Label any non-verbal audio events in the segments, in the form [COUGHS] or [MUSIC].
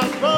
Bravo!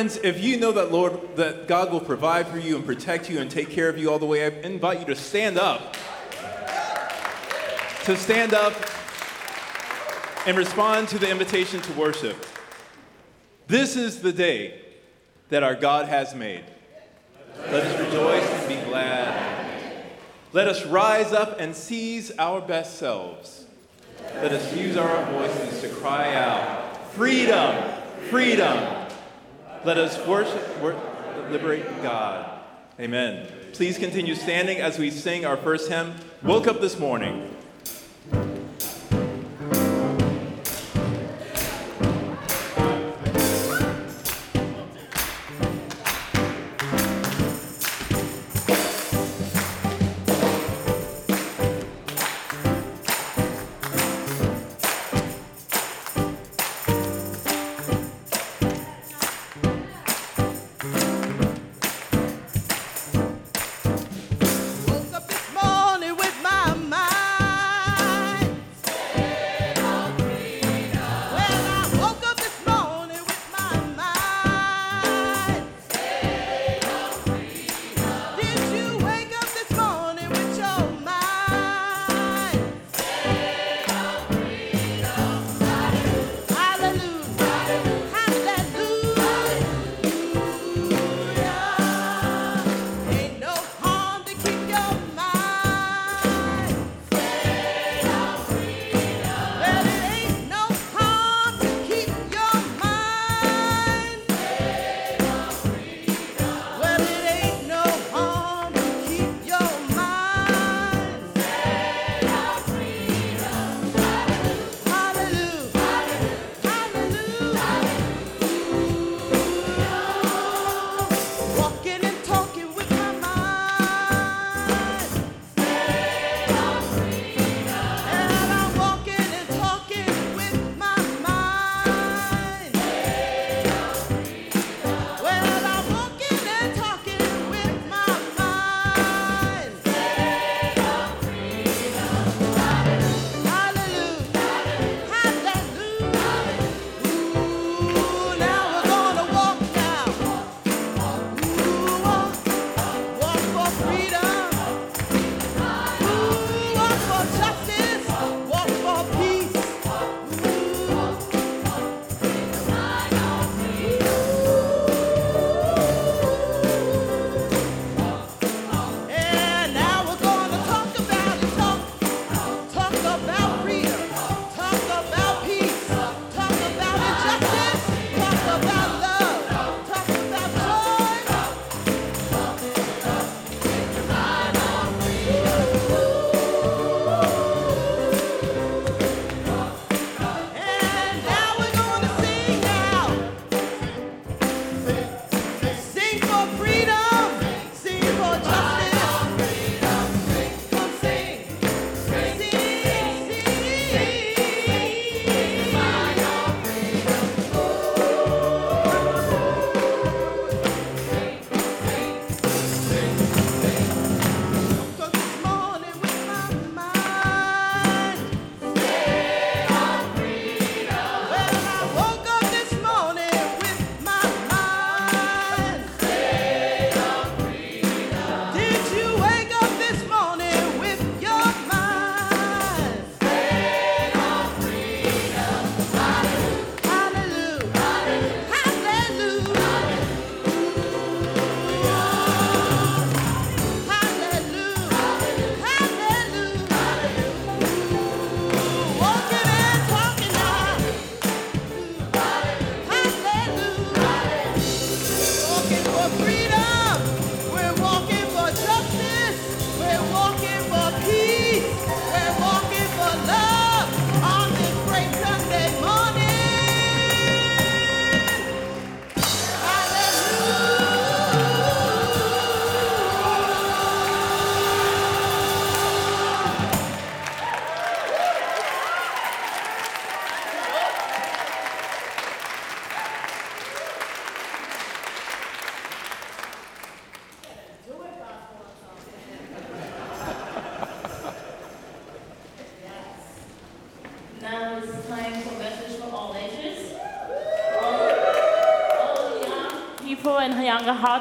friends, if you know that Lord, that God will provide for you and protect you and take care of you all the way, I invite you to stand up. To stand up and respond to the invitation to worship. This is the day that our God has made. Let us rejoice and be glad. Let us rise up and seize our best selves. Let us use our voices to cry out, Freedom! Freedom! Let us worship, liberate God. Amen. Please continue standing as we sing our first hymn, Woke Up This Morning.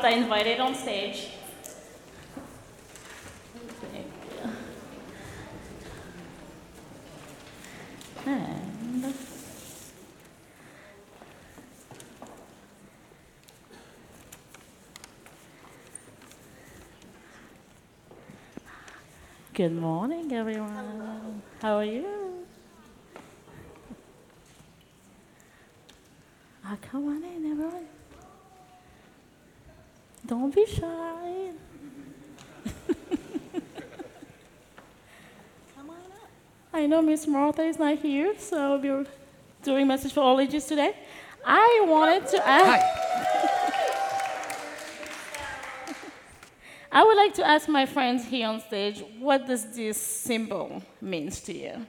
Are invited on stage. And Good morning, everyone. How are you? Ah, come on in, everyone. Don't be shy. come on up. I know Miss Martha is not here, so we're doing message for all ages today. I wanted to ask. I would like to ask my friends here on stage, what does this symbol means to you?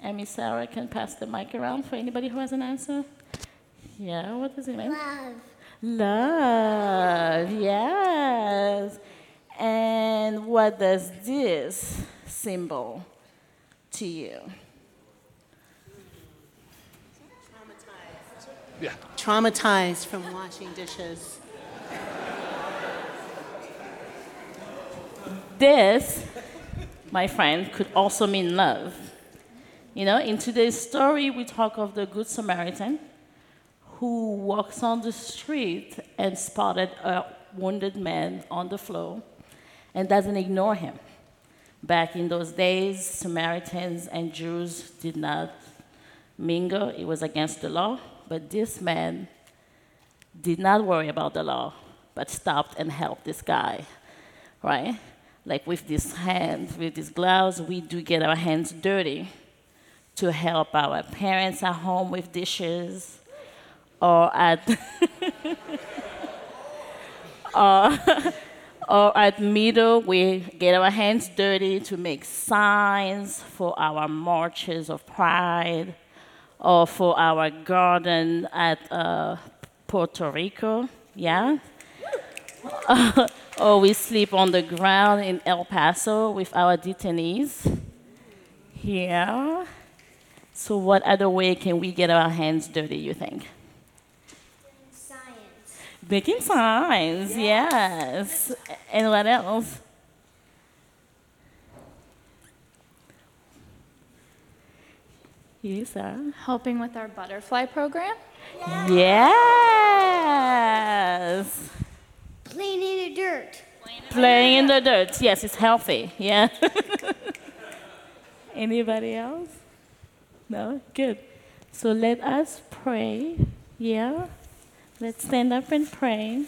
Amy Sarah can pass the mic around for anybody who has an answer. Yeah, what does it mean? Love. Love, yes. And what does this symbol to you? Traumatized from washing dishes. This, my friend, could also mean love. You know, in today's story, we talk of the Good Samaritan who walks on the street and spotted a wounded man on the floor and doesn't ignore him. Back in those days, Samaritans and Jews did not mingle, it was against the law. But this man did not worry about the law, but stopped and helped this guy, right? Like with this hand, with these gloves, we do get our hands dirty to help our parents at home with dishes or at [LAUGHS] or, or at middle we get our hands dirty to make signs for our marches of pride or for our garden at uh, Puerto Rico, yeah? [LAUGHS] or we sleep on the ground in El Paso with our detainees. Here. So, what other way can we get our hands dirty, you think? Science. Making signs, yes. And what else? You, Sarah? Helping with our butterfly program. Yes. Playing in the dirt. Playing in the dirt. Yes, it's healthy. Yeah. [LAUGHS] Anybody else? No? Good. So let us pray. Yeah. Let's stand up and pray.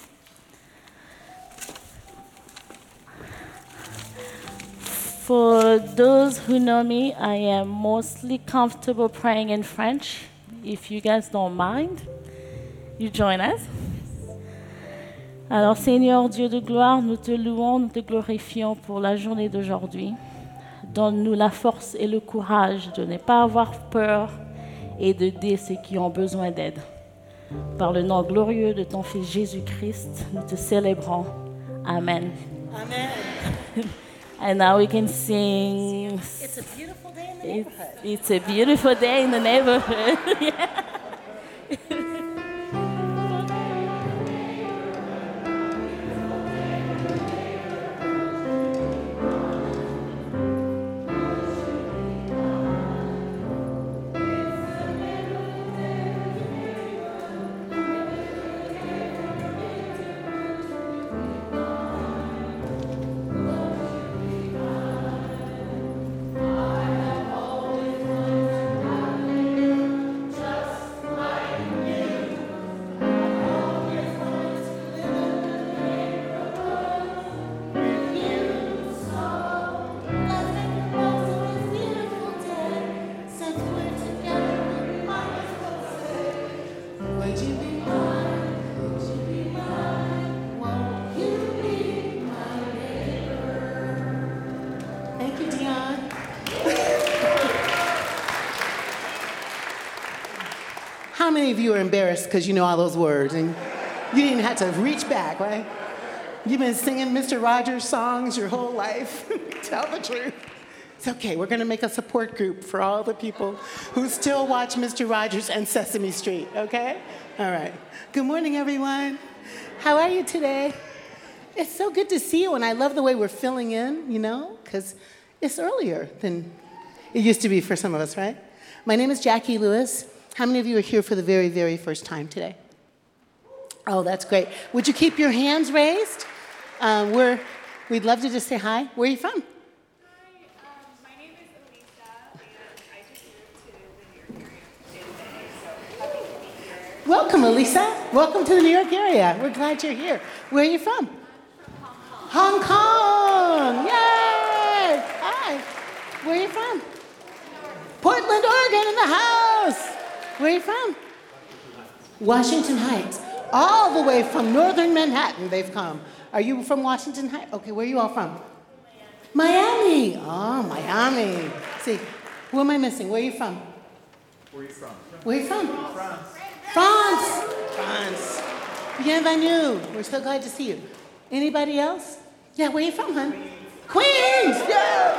For those who know me, I am mostly comfortable praying in French. If you guys don't mind, you join us. Alors Seigneur Dieu de gloire, nous te louons, nous te glorifions pour la journée d'aujourd'hui. Donne-nous la force et le courage de ne pas avoir peur et d'aider ceux qui ont besoin d'aide. Par le nom glorieux de ton Fils Jésus-Christ, nous te célébrons. Amen. Amen. And now we can sing. It's a beautiful day in the It's, neighborhood. it's a beautiful day in the neighborhood. [LAUGHS] Yeah. Of you are embarrassed because you know all those words and you didn't have to reach back, right? You've been singing Mr. Rogers songs your whole life. [LAUGHS] Tell the truth. It's okay. We're to make a support group for all the people who still watch Mr. Rogers and Sesame Street, okay? All right. Good morning, everyone. How are you today? It's so good to see you, and I love the way we're filling in, you know, because it's earlier than it used to be for some of us, right? My name is Jacqui Lewis. How many of you are here for the very, very first time today? Oh, that's great. Would you keep your hands raised? Um, we're, we'd love to just say hi. Where are you from? Welcome, Elisa. Welcome to the New York area. We're glad you're here. Where are you from? Hong Kong. Hong Kong. Yay! Hi. Where are you from? Portland, Oregon, in the house. Where are you from? Washington Heights. All the way from northern Manhattan, they've come. Are you from Washington Heights? Okay, where are you all from? Miami. Oh, Miami. See, who am I missing? Where are you from? Where are you from? Where are you from? France. France. France. Bienvenue. We're so glad to see you. Anybody else? Yeah, where are you from, hon? Queens. Yes.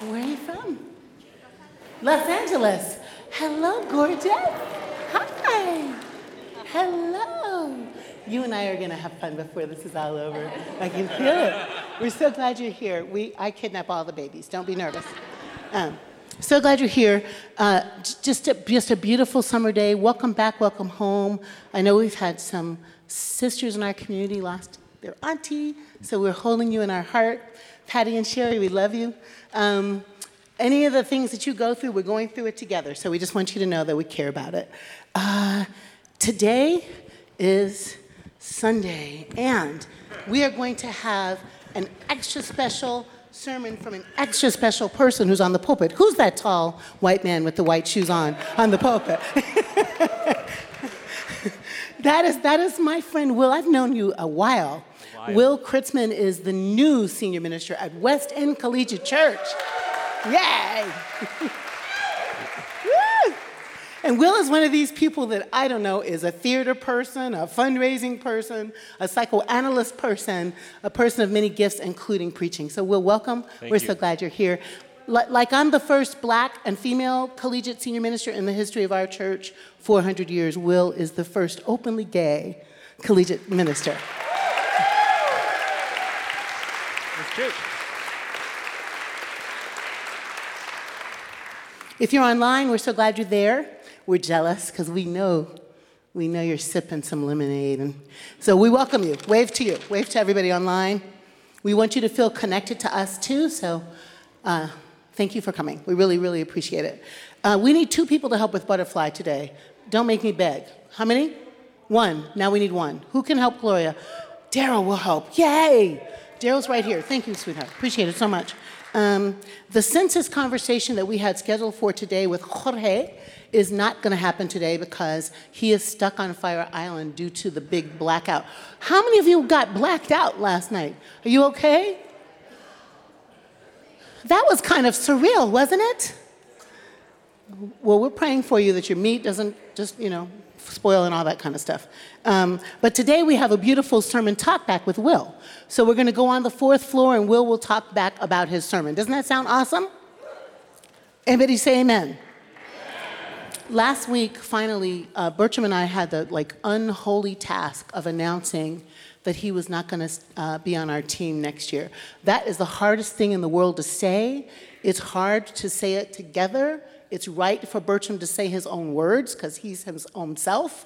[LAUGHS] where are you from? Los Angeles. Hello, gorgeous. Hi. Hello. You and I are going to have fun before this is all over. I can feel it. We're so glad you're here. We, I kidnap all the babies. Don't be nervous. Um, so glad you're here. Uh, just, a, just a beautiful summer day. Welcome back, welcome home. I know we've had some sisters in our community lost their auntie, so we're holding you in our heart. Patty and Sherry, we love you. Um, any of the things that you go through, we're going through it together. So we just want you to know that we care about it. Uh, today is Sunday, and we are going to have an extra special sermon from an extra special person who's on the pulpit. Who's that tall white man with the white shoes on on the pulpit? [LAUGHS] that is that is my friend Will. I've known you a while. Will Kritzman is the new senior minister at West End Collegiate Church. Yay! And Will is one of these people that I don't know is a theater person, a fundraising person, a psychoanalyst person, a person of many gifts, including preaching. So, Will, welcome. We're so glad you're here. Like I'm the first black and female collegiate senior minister in the history of our church, 400 years, Will is the first openly gay collegiate minister. That's true. If you're online, we're so glad you're there. We're jealous because we know, we know you're sipping some lemonade. And so we welcome you. Wave to you. Wave to everybody online. We want you to feel connected to us too. So uh, thank you for coming. We really, really appreciate it. Uh, we need two people to help with butterfly today. Don't make me beg. How many? One. Now we need one. Who can help Gloria? Daryl will help. Yay! Daryl's right here. Thank you, sweetheart. Appreciate it so much. Um, the census conversation that we had scheduled for today with Jorge is not going to happen today because he is stuck on Fire Island due to the big blackout. How many of you got blacked out last night? Are you okay? That was kind of surreal, wasn't it? Well, we're praying for you that your meat doesn't just, you know, spoil and all that kind of stuff. Um, but today we have a beautiful sermon talk back with Will. So we're going to go on the fourth floor and Will will talk back about his sermon. Doesn't that sound awesome? Everybody say amen. Last week, finally, uh, Bertram and I had the like unholy task of announcing that he was not going to uh, be on our team next year. That is the hardest thing in the world to say. It's hard to say it together. It's right for Bertram to say his own words because he's his own self.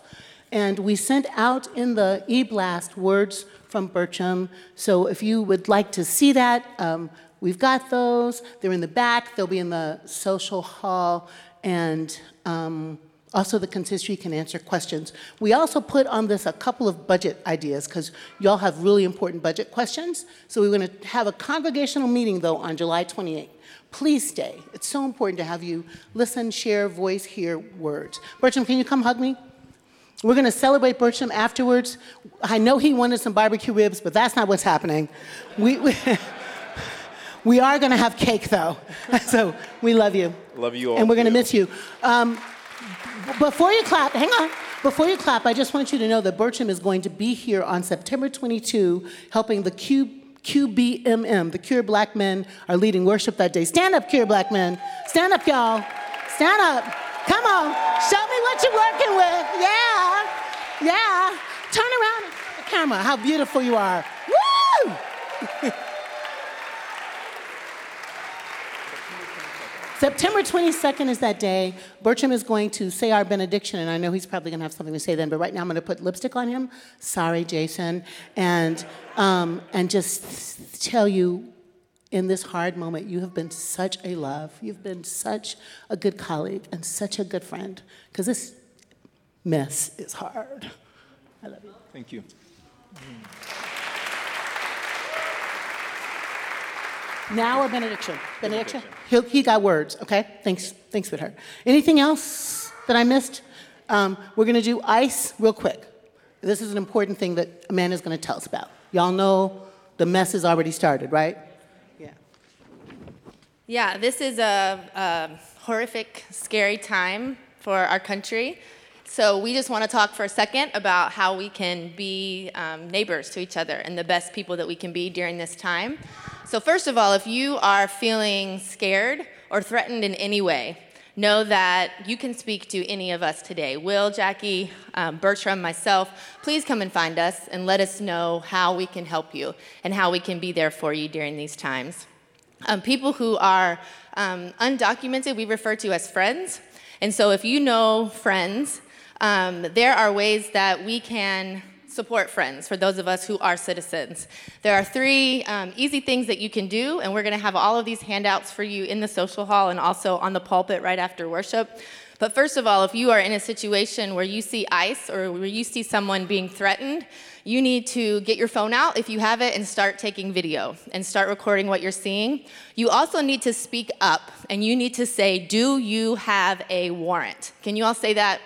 And we sent out in the e-blast words from Bertram. So if you would like to see that, um, we've got those. They're in the back. They'll be in the social hall. And um, also the consistory can answer questions. We also put on this a couple of budget ideas because y'all have really important budget questions. So we're going to have a congregational meeting though on July 28th. Please stay. It's so important to have you listen, share, voice, hear words. Bertram, can you come hug me? We're going to celebrate Bertram afterwards. I know he wanted some barbecue ribs, but that's not what's happening. We, we, [LAUGHS] we are going to have cake, though. [LAUGHS] so we love you. Love you all. And we're going to miss you. Um, before you clap, hang on. Before you clap, I just want you to know that Bertram is going to be here on September 22 helping the Cube QBMM, the Queer Black Men, are leading worship that day. Stand up, Queer Black Men. Stand up, y'all. Stand up. Come on. Show me what you're working with. Yeah. Yeah. Turn around camera how beautiful you are. Woo! [LAUGHS] September 22nd is that day. Bertram is going to say our benediction, and I know he's probably going to have something to say then, but right now I'm going to put lipstick on him. Sorry, Jason. And, um, and just tell you in this hard moment, you have been such a love. You've been such a good colleague and such a good friend, because this mess is hard. I love you. Thank you. Now or benediction? Benediction? He, he got words, okay? Thanks, thanks, sweetheart. Anything else that I missed? Um, we're gonna do ICE real quick. This is an important thing that Amanda's gonna tell us about. Y'all know the mess has already started, right? Yeah. Yeah, this is a, a horrific, scary time for our country. So we just want to talk for a second about how we can be um, neighbors to each other and the best people that we can be during this time. So first of all, if you are feeling scared or threatened in any way, know that you can speak to any of us today. Will, Jacqui, um, Bertram, myself, please come and find us and let us know how we can help you and how we can be there for you during these times. Um, people who are um, undocumented, we refer to as friends. And so if you know friends, um, there are ways that we can support friends for those of us who are citizens. There are three um, easy things that you can do, and we're going to have all of these handouts for you in the social hall and also on the pulpit right after worship. But first of all, if you are in a situation where you see ICE or where you see someone being threatened, you need to get your phone out if you have it and start taking video and start recording what you're seeing. You also need to speak up and you need to say, Do you have a warrant? Can you all say that?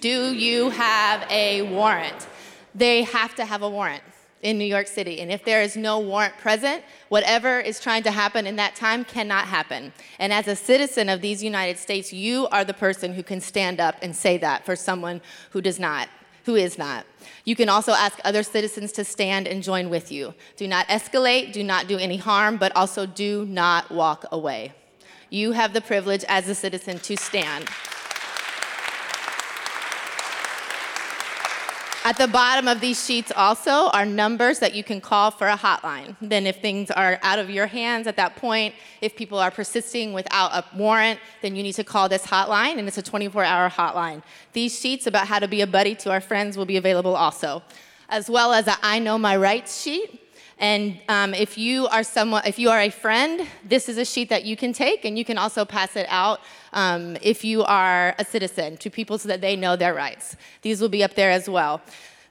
Do you have a warrant? They have to have a warrant in New York City. And if there is no warrant present, whatever is trying to happen in that time cannot happen. And as a citizen of these United States, you are the person who can stand up and say that for someone who does not, who is not. You can also ask other citizens to stand and join with you. Do not escalate, do not do any harm, but also do not walk away. You have the privilege as a citizen to stand. At the bottom of these sheets also are numbers that you can call for a hotline. Then if things are out of your hands at that point, if people are persisting without a warrant, then you need to call this hotline and it's a 24-hour hotline. These sheets about how to be a buddy to our friends will be available also, as well as a I know my rights sheet. And um, if you are someone, if you are a friend, this is a sheet that you can take, and you can also pass it out um, if you are a citizen to people so that they know their rights. These will be up there as well.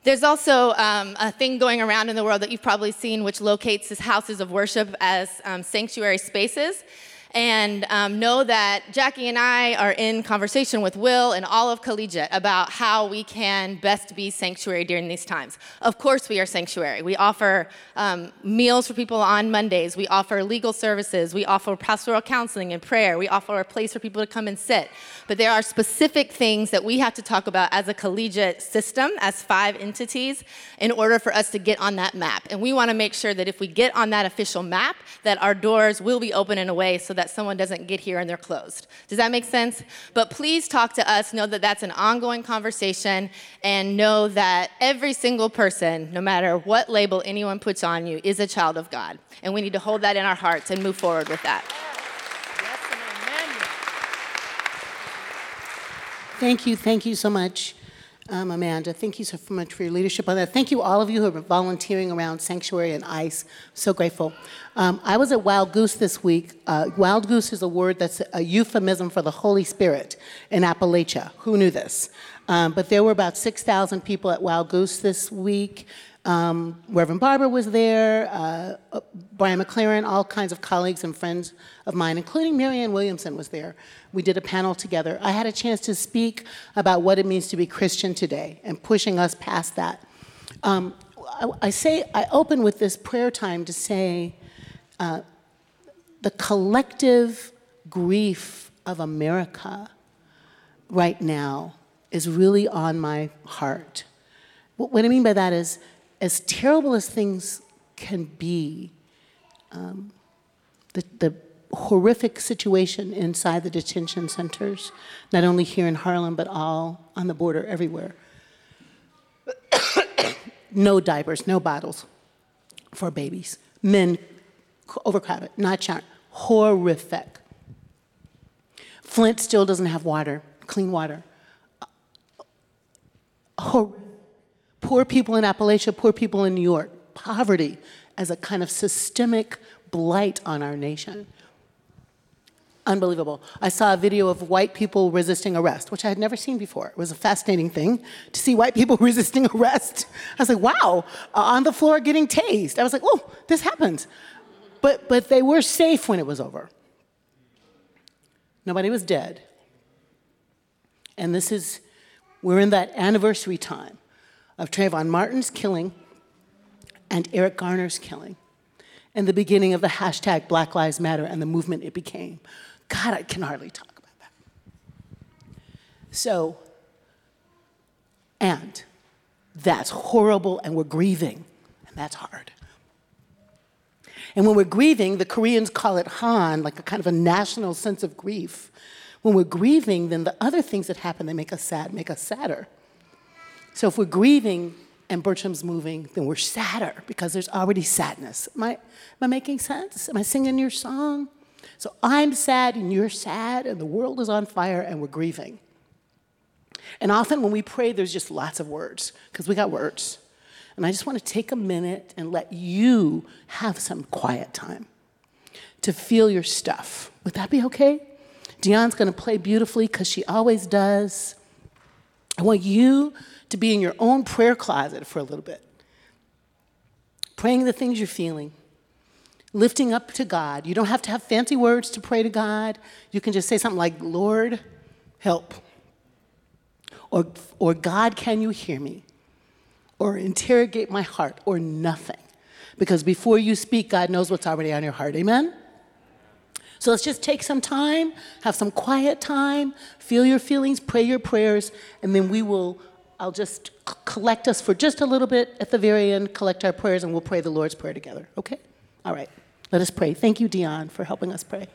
There's also um, a thing going around in the world that you've probably seen, which locates houses of worship as um, sanctuary spaces and um, know that Jacqui and I are in conversation with Will and all of Collegiate about how we can best be sanctuary during these times. Of course, we are sanctuary. We offer um, meals for people on Mondays, we offer legal services, we offer pastoral counseling and prayer, we offer a place for people to come and sit. But there are specific things that we have to talk about as a collegiate system, as five entities, in order for us to get on that map. And we want to make sure that if we get on that official map, that our doors will be open in a way so that someone doesn't get here and they're closed. Does that make sense? But please talk to us. Know that that's an ongoing conversation and know that every single person, no matter what label anyone puts on you, is a child of God. And we need to hold that in our hearts and move forward with that. Thank you, thank you so much, um, Amanda. Thank you so much for your leadership on that. Thank you, all of you who are volunteering around Sanctuary and ICE. So grateful. Um, I was at Wild Goose this week. Uh, Wild Goose is a word that's a euphemism for the Holy Spirit in Appalachia. Who knew this? Um, but there were about 6,000 people at Wild Goose this week. Um, Reverend Barber was there, uh, uh, Brian McLaren, all kinds of colleagues and friends of mine, including Marianne Williamson was there. We did a panel together. I had a chance to speak about what it means to be Christian today and pushing us past that. Um, I, I, say, I open with this prayer time to say uh, the collective grief of America right now is really on my heart. What I mean by that is, as terrible as things can be, um, the, the horrific situation inside the detention centers, not only here in Harlem, but all on the border everywhere. [COUGHS] no diapers, no bottles for babies. Men overcrowded, not showered. Horrific. Flint still doesn't have water, clean water. Hor- poor people in Appalachia, poor people in New York. Poverty as a kind of systemic blight on our nation. Unbelievable. I saw a video of white people resisting arrest, which I had never seen before. It was a fascinating thing to see white people [LAUGHS] resisting arrest. I was like, wow, uh, on the floor getting tased. I was like, oh, this happens. But, but they were safe when it was over. Nobody was dead. And this is, we're in that anniversary time of Trayvon Martin's killing and Eric Garner's killing and the beginning of the hashtag Black Lives Matter and the movement it became. God, I can hardly talk about that. So, and that's horrible, and we're grieving, and that's hard. And when we're grieving, the Koreans call it Han, like a kind of a national sense of grief. When we're grieving, then the other things that happen that make us sad make us sadder. So if we're grieving and Bertram's moving, then we're sadder because there's already sadness. Am I, am I making sense? Am I singing your song? So I'm sad and you're sad and the world is on fire and we're grieving. And often when we pray, there's just lots of words because we got words. And I just want to take a minute and let you have some quiet time to feel your stuff. Would that be okay? Dion's going to play beautifully because she always does. I want you to be in your own prayer closet for a little bit, praying the things you're feeling, lifting up to God. You don't have to have fancy words to pray to God. You can just say something like, Lord, help. Or, or God, can you hear me? Or interrogate my heart, or nothing. Because before you speak, God knows what's already on your heart. Amen? So let's just take some time, have some quiet time, feel your feelings, pray your prayers, and then we will, I'll just collect us for just a little bit at the very end, collect our prayers, and we'll pray the Lord's Prayer together. Okay? All right. Let us pray. Thank you, Dion, for helping us pray.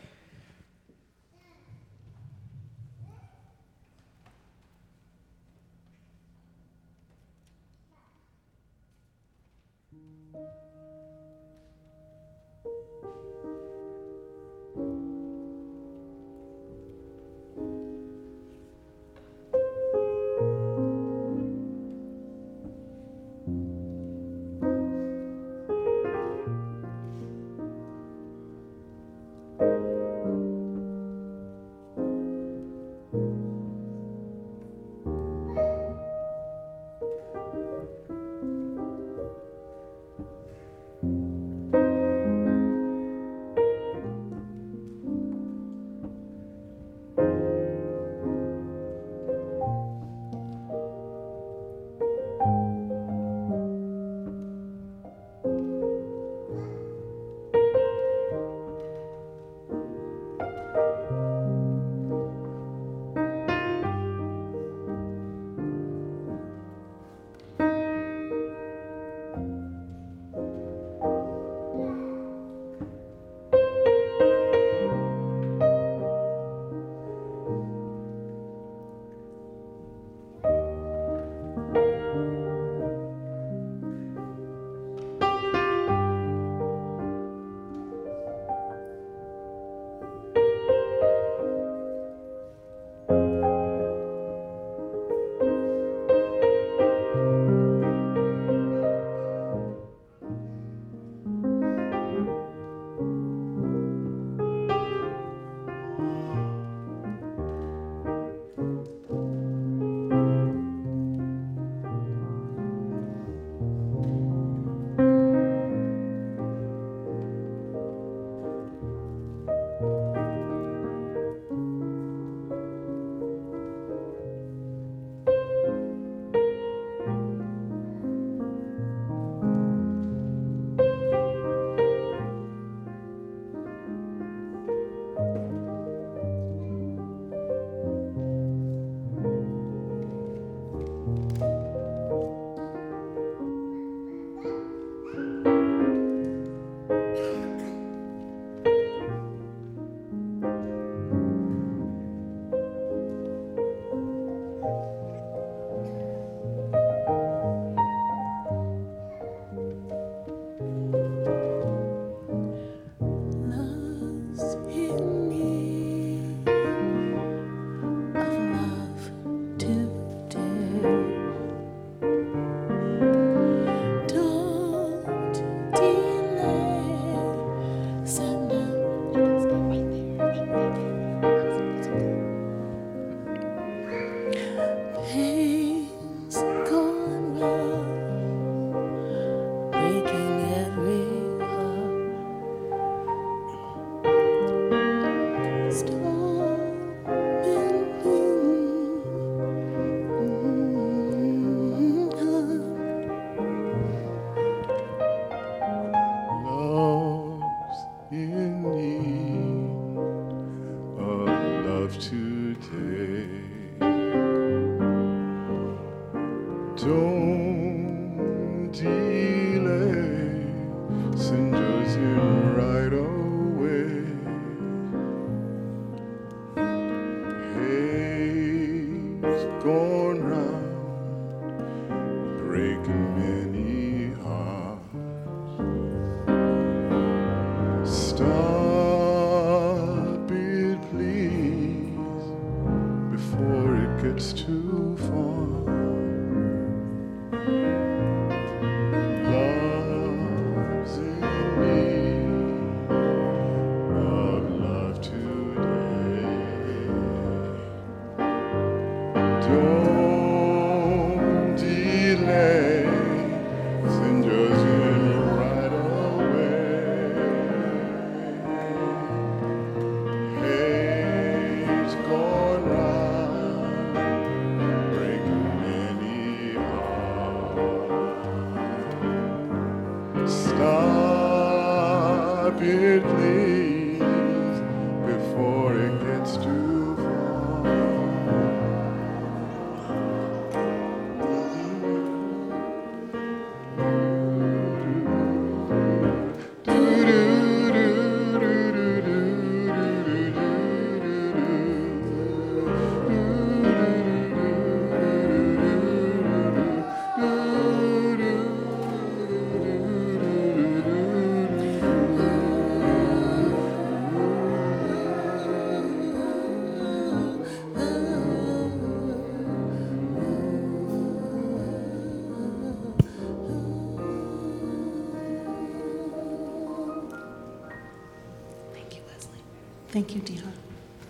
Thank you, Dion.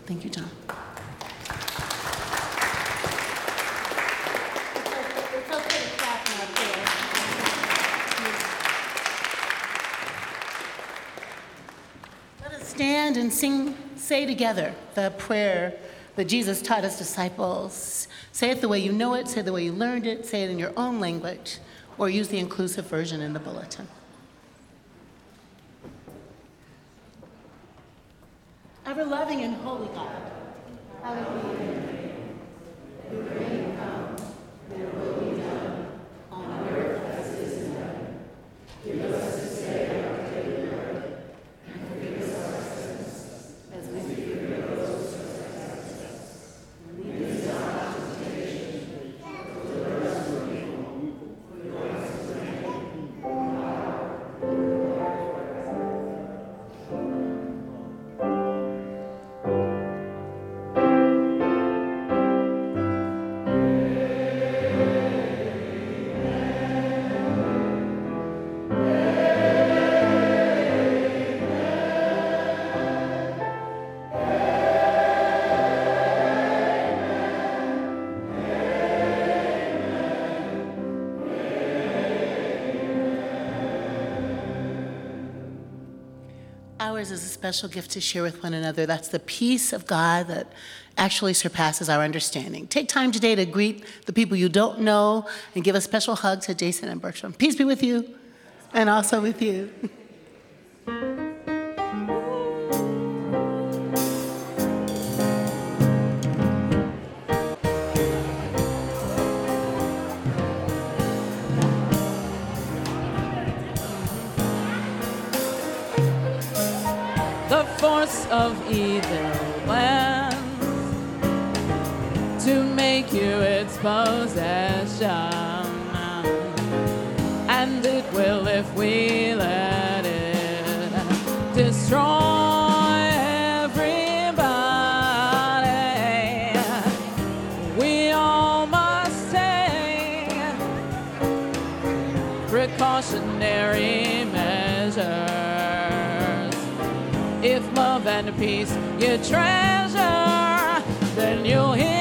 Thank you, John. Let us stand and sing, say together the prayer that Jesus taught his disciples. Say it the way you know it, say it the way you learned it, say it in your own language, or use the inclusive version in the bulletin. Ever loving and holy God, hallowed special gift to share with one another. That's the peace of God that actually surpasses our understanding. Take time today to greet the people you don't know and give a special hug to Jason and Bertram. Peace be with you and also with you. [LAUGHS] evil plans to make you its possession. And it will if we let it destroy peace. Treasure, then you'll hear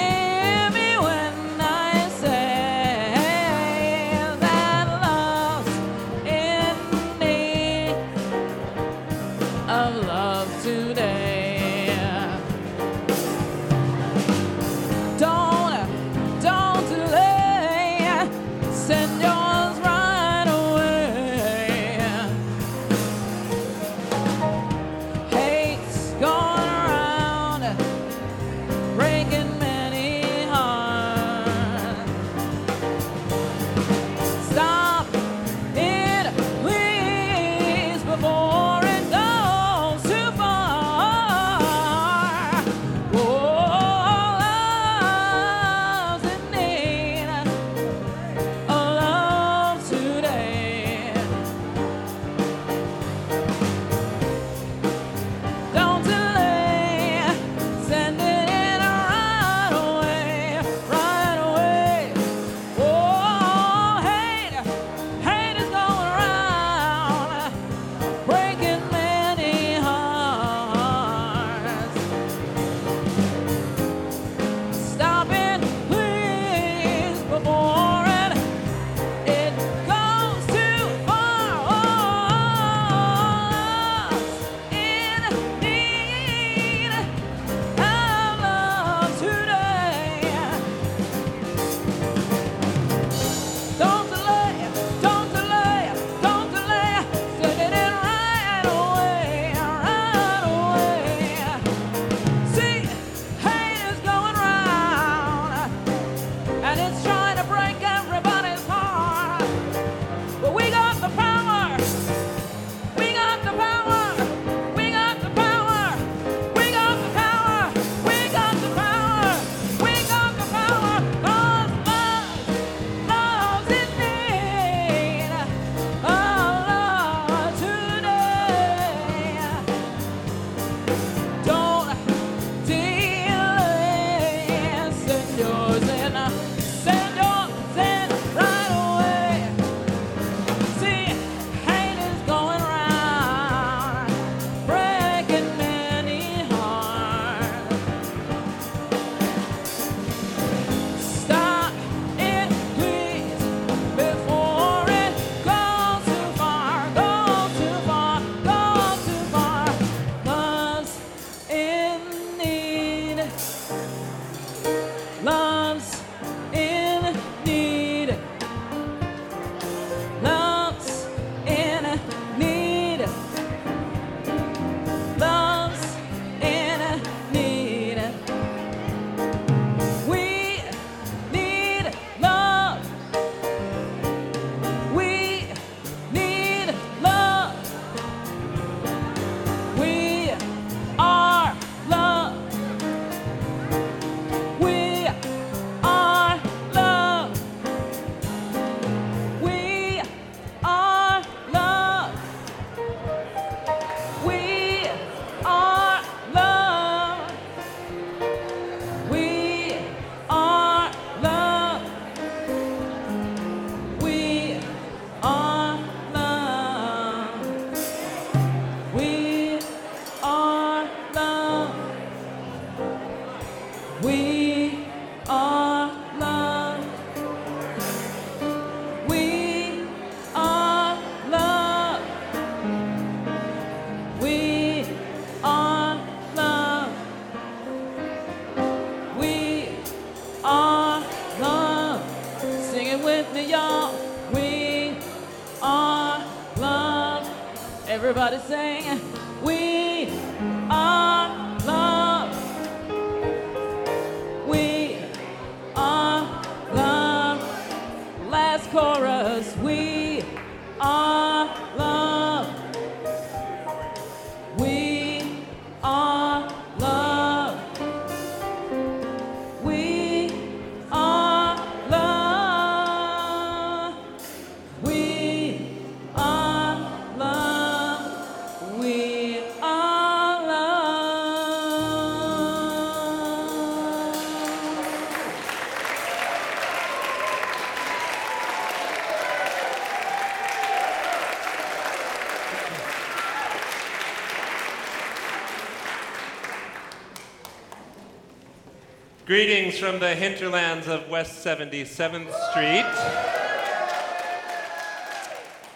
Greetings from the hinterlands of West 77th Street,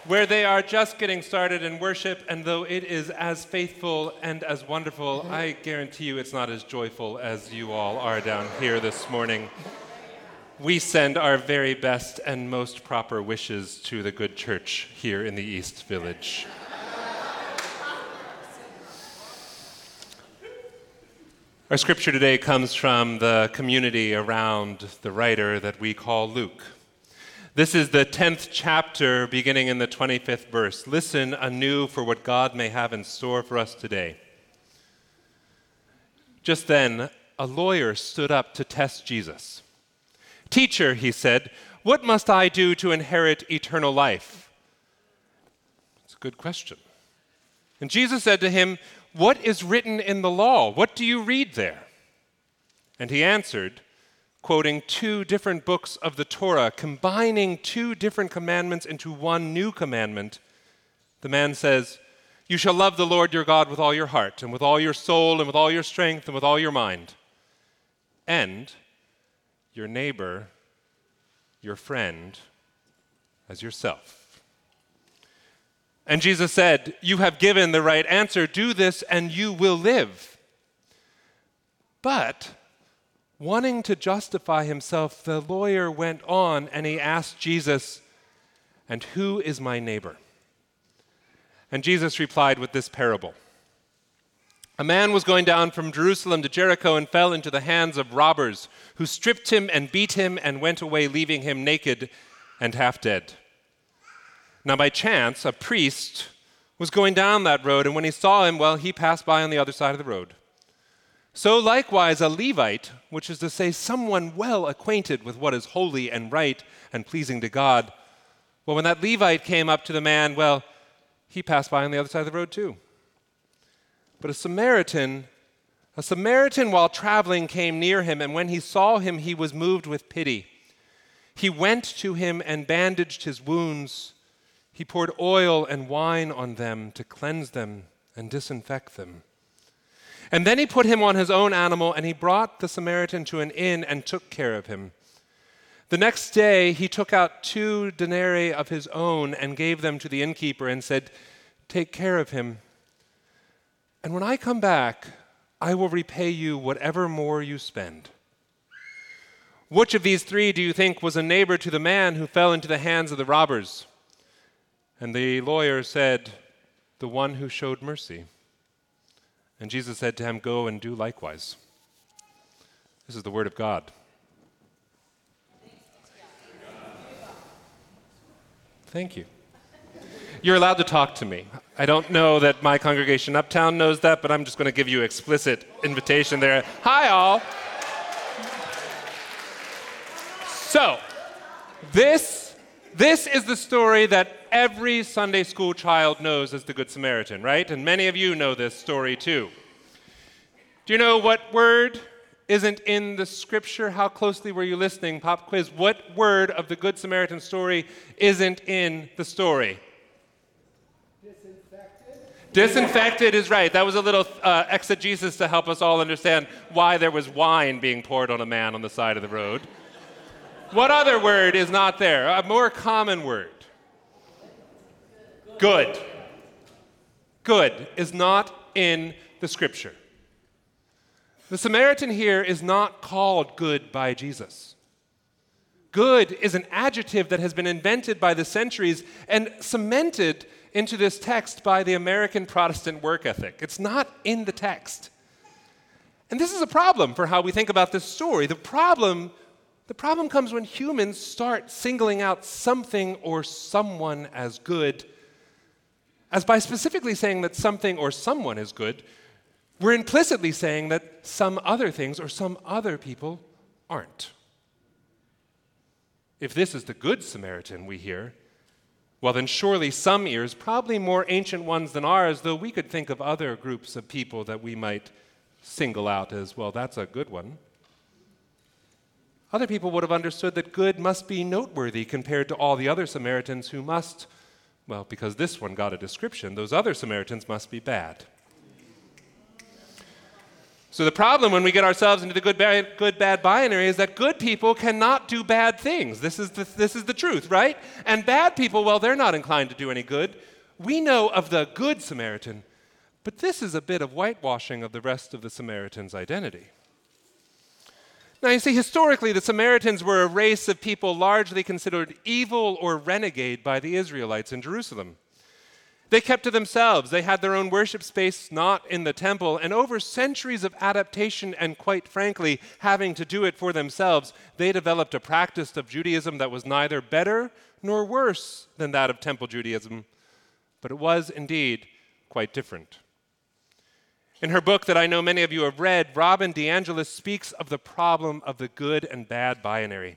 where they are just getting started in worship, and though it is as faithful and as wonderful, I guarantee you it's not as joyful as you all are down here this morning. We send our very best and most proper wishes to the good church here in the East Village. Our scripture today comes from the community around the writer that we call Luke. This is the 10th chapter, beginning in the 25th verse. Listen anew for what God may have in store for us today. Just then, a lawyer stood up to test Jesus. Teacher, he said, what must I do to inherit eternal life? It's a good question. And Jesus said to him, What is written in the law? What do you read there? And he answered, quoting two different books of the Torah, combining two different commandments into one new commandment. The man says, You shall love the Lord your God with all your heart, and with all your soul, and with all your strength, and with all your mind. And your neighbor, your friend, as yourself. And Jesus said, You have given the right answer. Do this, and you will live. But, wanting to justify himself, the lawyer went on and he asked Jesus, And who is my neighbor? And Jesus replied with this parable A man was going down from Jerusalem to Jericho and fell into the hands of robbers, who stripped him and beat him and went away, leaving him naked and half dead. Now, by chance, a priest was going down that road, and when he saw him, well, he passed by on the other side of the road. So, likewise, a Levite, which is to say, someone well acquainted with what is holy and right and pleasing to God, well, when that Levite came up to the man, well, he passed by on the other side of the road too. But a Samaritan, a Samaritan while traveling came near him, and when he saw him, he was moved with pity. He went to him and bandaged his wounds. He poured oil and wine on them to cleanse them and disinfect them. And then he put him on his own animal, and he brought the Samaritan to an inn and took care of him. The next day, he took out two denarii of his own and gave them to the innkeeper and said, Take care of him. And when I come back, I will repay you whatever more you spend. Which of these three do you think was a neighbor to the man who fell into the hands of the robbers? And the lawyer said, The one who showed mercy. And Jesus said to him, Go and do likewise. This is the word of God. Thank you. You're allowed to talk to me. I don't know that my congregation uptown knows that, but I'm just going to give you explicit invitation there. Hi, all. So, this, this is the story that every Sunday school child knows as the Good Samaritan, right? And many of you know this story too. Do you know what word isn't in the scripture? How closely were you listening? Pop quiz. What word of the Good Samaritan story isn't in the story? Disinfected Disinfected is right. That was a little uh, exegesis to help us all understand why there was wine being poured on a man on the side of the road. What other word is not there? A more common word. Good. Good is not in the scripture. The Samaritan here is not called good by Jesus. Good is an adjective that has been invented by the centuries and cemented into this text by the American Protestant work ethic. It's not in the text. And this is a problem for how we think about this story. The problem, the problem comes when humans start singling out something or someone as good, as by specifically saying that something or someone is good, we're implicitly saying that some other things or some other people aren't. If this is the Good Samaritan we hear, well, then surely some ears, probably more ancient ones than ours, though we could think of other groups of people that we might single out as, well, that's a good one. Other people would have understood that good must be noteworthy compared to all the other Samaritans who must, well, because this one got a description, those other Samaritans must be bad. So the problem when we get ourselves into the good bad, good bad binary is that good people cannot do bad things. This is the, this is the truth, right? And bad people, well, they're not inclined to do any good. We know of the good Samaritan, but this is a bit of whitewashing of the rest of the Samaritan's identity. Now, you see, historically, the Samaritans were a race of people largely considered evil or renegade by the Israelites in Jerusalem. They kept to themselves. They had their own worship space, not in the temple. And over centuries of adaptation and, quite frankly, having to do it for themselves, they developed a practice of Judaism that was neither better nor worse than that of temple Judaism, but it was indeed quite different. In her book that I know many of you have read, Robin DiAngelo speaks of the problem of the good and bad binary.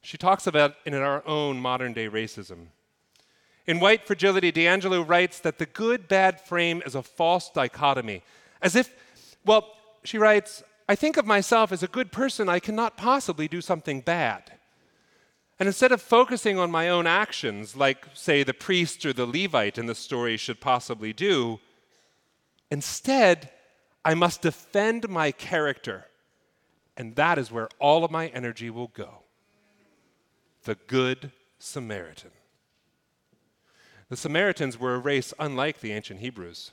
She talks about in our own modern day racism. In White Fragility, DiAngelo writes that the good bad frame is a false dichotomy. As if, well, she writes, I think of myself as a good person, I cannot possibly do something bad. And instead of focusing on my own actions, like, say, the priest or the Levite in the story should possibly do, instead, I must defend my character. And that is where all of my energy will go. The Good Samaritan. The Samaritans were a race unlike the ancient Hebrews.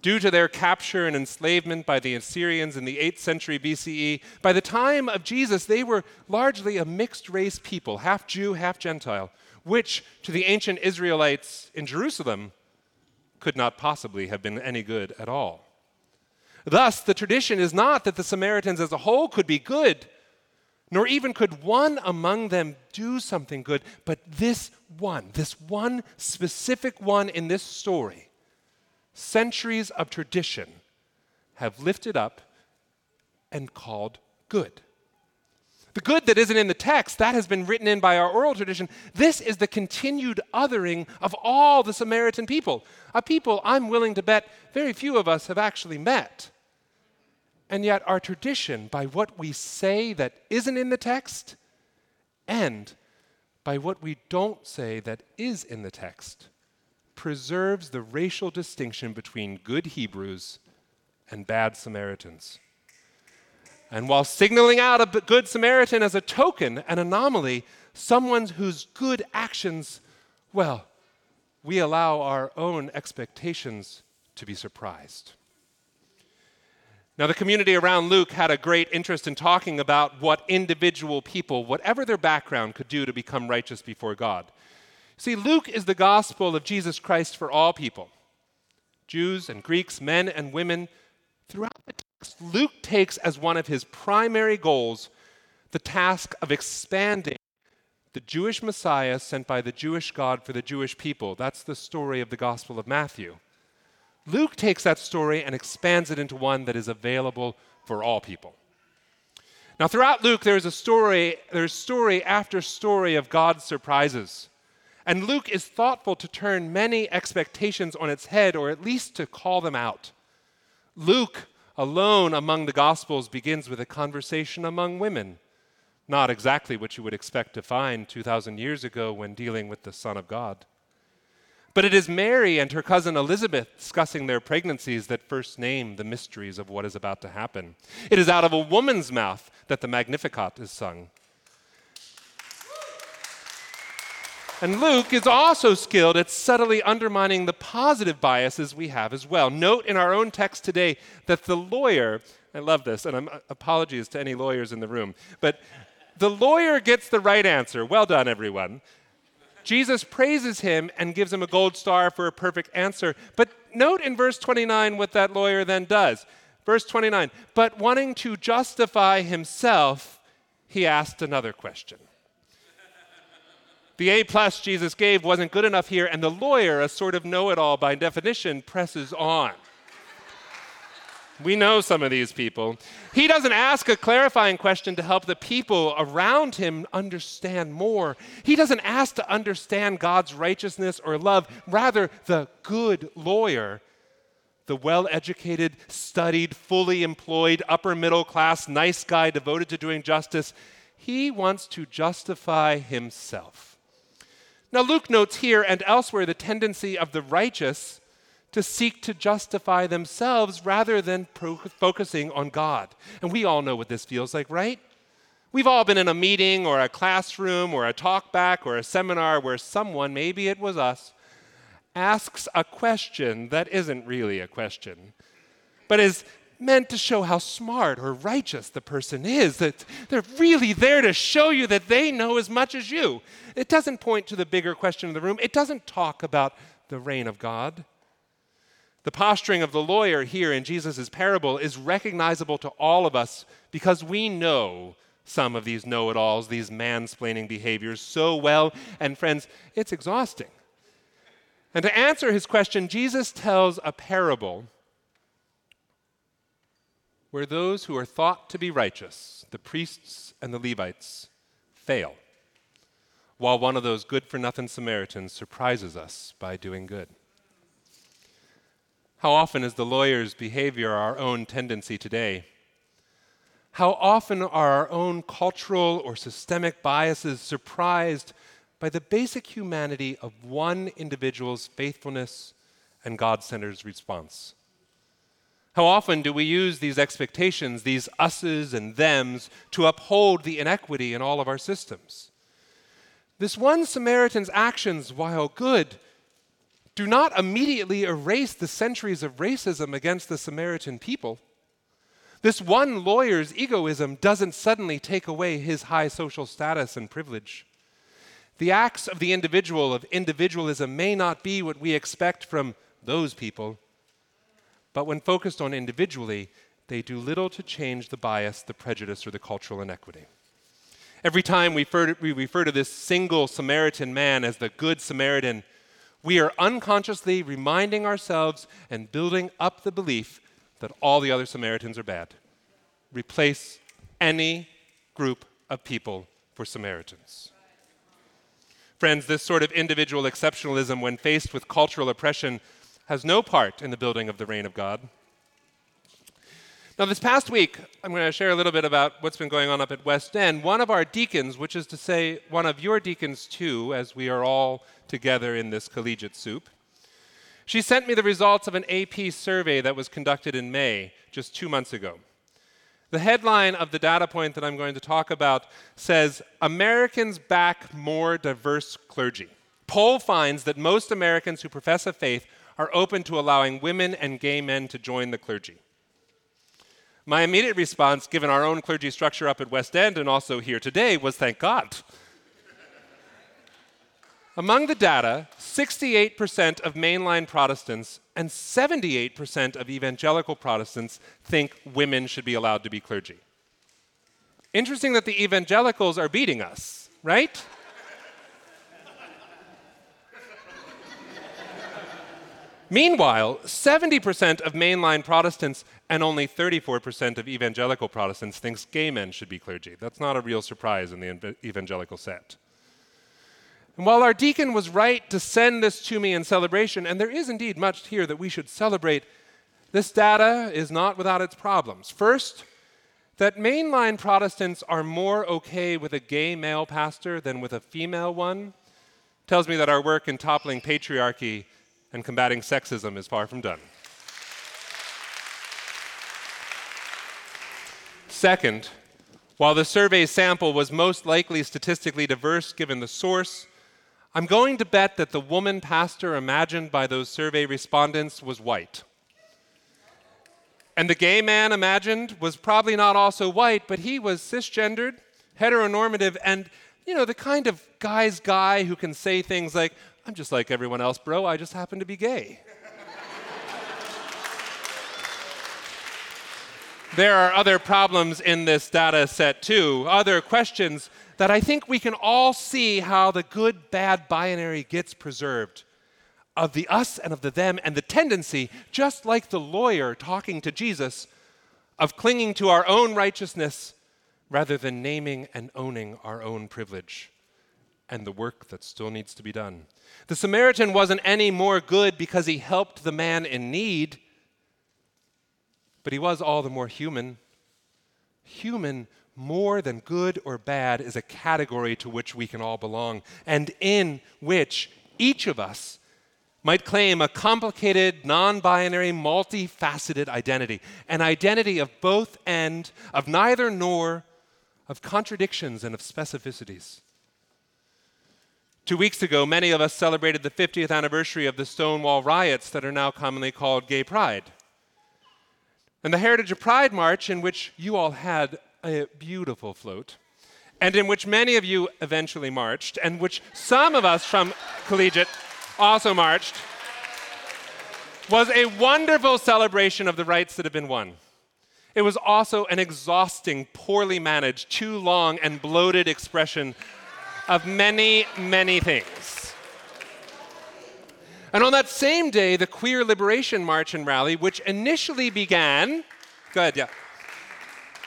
Due to their capture and enslavement by the Assyrians in the 8th century BCE, by the time of Jesus, they were largely a mixed race people, half Jew, half Gentile, which to the ancient Israelites in Jerusalem could not possibly have been any good at all. Thus, the tradition is not that the Samaritans as a whole could be good, nor even could one among them do something good, but this one, this one specific one in this story, centuries of tradition have lifted up and called good. The good that isn't in the text, that has been written in by our oral tradition. This is the continued othering of all the Samaritan people, a people I'm willing to bet very few of us have actually met. And yet, our tradition, by what we say that isn't in the text, and by what we don't say that is in the text, preserves the racial distinction between good Hebrews and bad Samaritans. And while signaling out a good Samaritan as a token, an anomaly, someone whose good actions, well, we allow our own expectations to be surprised. Now, the community around Luke had a great interest in talking about what individual people, whatever their background, could do to become righteous before God. See, Luke is the gospel of Jesus Christ for all people Jews and Greeks, men and women. Throughout the Luke takes as one of his primary goals the task of expanding the Jewish Messiah sent by the Jewish God for the Jewish people. That's the story of the Gospel of Matthew. Luke takes that story and expands it into one that is available for all people. Now, throughout Luke, there's a story, there's story after story of God's surprises. And Luke is thoughtful to turn many expectations on its head, or at least to call them out. Luke, alone among the Gospels, begins with a conversation among women. Not exactly what you would expect to find 2,000 years ago when dealing with the Son of God. But it is Mary and her cousin Elizabeth discussing their pregnancies that first name the mysteries of what is about to happen. It is out of a woman's mouth that the Magnificat is sung. And Luke is also skilled at subtly undermining the positive biases we have as well. Note in our own text today that the lawyer, I love this, and I'm, uh, apologies to any lawyers in the room, but the lawyer gets the right answer. Well done, everyone. Jesus praises him and gives him a gold star for a perfect answer. But note in verse 29 what that lawyer then does. Verse 29 But wanting to justify himself, he asked another question. The A plus Jesus gave wasn't good enough here, and the lawyer, a sort of know it all by definition, presses on. We know some of these people. He doesn't ask a clarifying question to help the people around him understand more. He doesn't ask to understand God's righteousness or love. Rather, the good lawyer, the well educated, studied, fully employed, upper middle class, nice guy devoted to doing justice, he wants to justify himself. Now, Luke notes here and elsewhere the tendency of the righteous to seek to justify themselves rather than pro- focusing on God. And we all know what this feels like, right? We've all been in a meeting or a classroom or a talkback or a seminar where someone, maybe it was us, asks a question that isn't really a question, but is meant to show how smart or righteous the person is, that they're really there to show you that they know as much as you. It doesn't point to the bigger question in the room, it doesn't talk about the reign of God. The posturing of the lawyer here in Jesus' parable is recognizable to all of us because we know some of these know it alls, these mansplaining behaviors so well. And friends, it's exhausting. And to answer his question, Jesus tells a parable where those who are thought to be righteous, the priests and the Levites, fail, while one of those good for nothing Samaritans surprises us by doing good. How often is the lawyer's behavior our own tendency today? How often are our own cultural or systemic biases surprised by the basic humanity of one individual's faithfulness and God centered response? How often do we use these expectations, these us's and them's, to uphold the inequity in all of our systems? This one Samaritan's actions, while good, do not immediately erase the centuries of racism against the Samaritan people. This one lawyer's egoism doesn't suddenly take away his high social status and privilege. The acts of the individual of individualism may not be what we expect from those people, but when focused on individually, they do little to change the bias, the prejudice, or the cultural inequity. Every time we refer, to, we refer to this single Samaritan man as the Good Samaritan, we are unconsciously reminding ourselves and building up the belief that all the other Samaritans are bad. Replace any group of people for Samaritans. Friends, this sort of individual exceptionalism, when faced with cultural oppression, has no part in the building of the reign of God. Now, this past week, I'm going to share a little bit about what's been going on up at West End. One of our deacons, which is to say, one of your deacons too, as we are all together in this collegiate soup, she sent me the results of an AP survey that was conducted in May, just two months ago. The headline of the data point that I'm going to talk about says Americans back more diverse clergy. Poll finds that most Americans who profess a faith are open to allowing women and gay men to join the clergy. My immediate response, given our own clergy structure up at West End and also here today, was thank God. Among the data, 68% of mainline Protestants and 78% of evangelical Protestants think women should be allowed to be clergy. Interesting that the evangelicals are beating us, right? Meanwhile, 70% of mainline Protestants and only 34% of evangelical Protestants thinks gay men should be clergy. That's not a real surprise in the evangelical set. And while our deacon was right to send this to me in celebration, and there is indeed much here that we should celebrate, this data is not without its problems. First, that mainline Protestants are more okay with a gay male pastor than with a female one tells me that our work in toppling patriarchy and combating sexism is far from done. Second, while the survey sample was most likely statistically diverse given the source, I'm going to bet that the woman pastor imagined by those survey respondents was white. And the gay man imagined was probably not also white, but he was cisgendered, heteronormative, and you know, the kind of guy's guy who can say things like, I'm just like everyone else, bro, I just happen to be gay. there are other problems in this data set too, other questions that I think we can all see how the good bad binary gets preserved. Of the us and of the them, and the tendency, just like the lawyer talking to Jesus, of clinging to our own righteousness rather than naming and owning our own privilege and the work that still needs to be done. The Samaritan wasn't any more good because he helped the man in need, but he was all the more human. Human more than good or bad is a category to which we can all belong, and in which each of us might claim a complicated, non binary, multifaceted identity an identity of both and, of neither nor, of contradictions and of specificities. Two weeks ago, many of us celebrated the 50th anniversary of the Stonewall riots that are now commonly called Gay Pride. And the Heritage of Pride March, in which you all had a beautiful float, and in which many of you eventually marched, and which some of us from Collegiate also marched, was a wonderful celebration of the rights that have been won. It was also an exhausting, poorly managed, too long, and bloated expression of many, many things. And on that same day, the Queer Liberation March and Rally, which initially began, go ahead, yeah.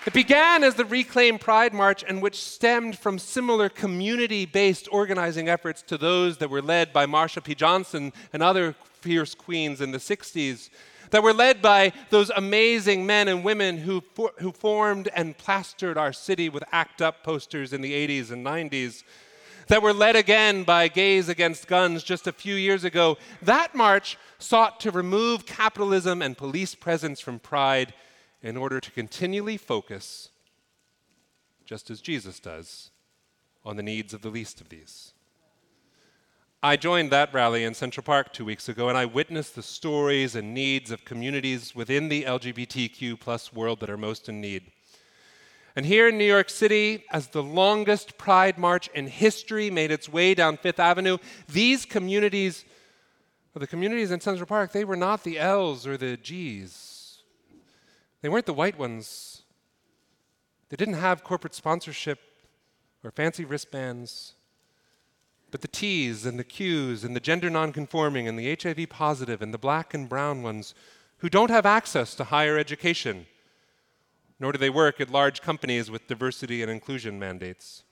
It began as the Reclaim Pride March and which stemmed from similar community based organizing efforts to those that were led by Marsha P. Johnson and other fierce queens in the 60s, that were led by those amazing men and women who, for, who formed and plastered our city with ACT UP posters in the 80s and 90s, that were led again by Gays Against Guns just a few years ago. That march sought to remove capitalism and police presence from pride in order to continually focus, just as Jesus does, on the needs of the least of these. I joined that rally in Central Park two weeks ago, and I witnessed the stories and needs of communities within the LGBTQ plus world that are most in need. And here in New York City, as the longest Pride March in history made its way down Fifth Avenue, these communities, the communities in Central Park, they were not the L's or the G's. They weren't the white ones. They didn't have corporate sponsorship or fancy wristbands. But the T's and the Q's and the gender nonconforming and the HIV positive and the black and brown ones who don't have access to higher education, nor do they work at large companies with diversity and inclusion mandates.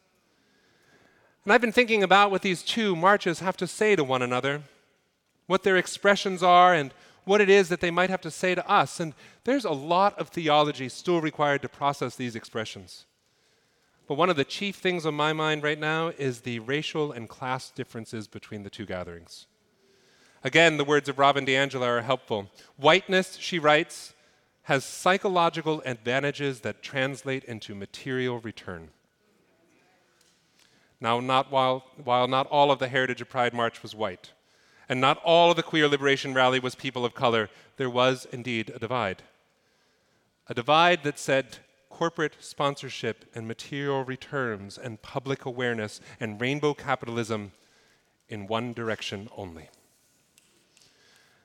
And I've been thinking about what these two marches have to say to one another, what their expressions are, and what it is that they might have to say to us. And there's a lot of theology still required to process these expressions. But one of the chief things on my mind right now is the racial and class differences between the two gatherings. Again, the words of Robin DiAngelo are helpful. Whiteness, she writes, has psychological advantages that translate into material return. Now, not while, while not all of the Heritage of Pride March was white, and not all of the queer liberation rally was people of color, there was indeed a divide. A divide that said corporate sponsorship and material returns and public awareness and rainbow capitalism in one direction only.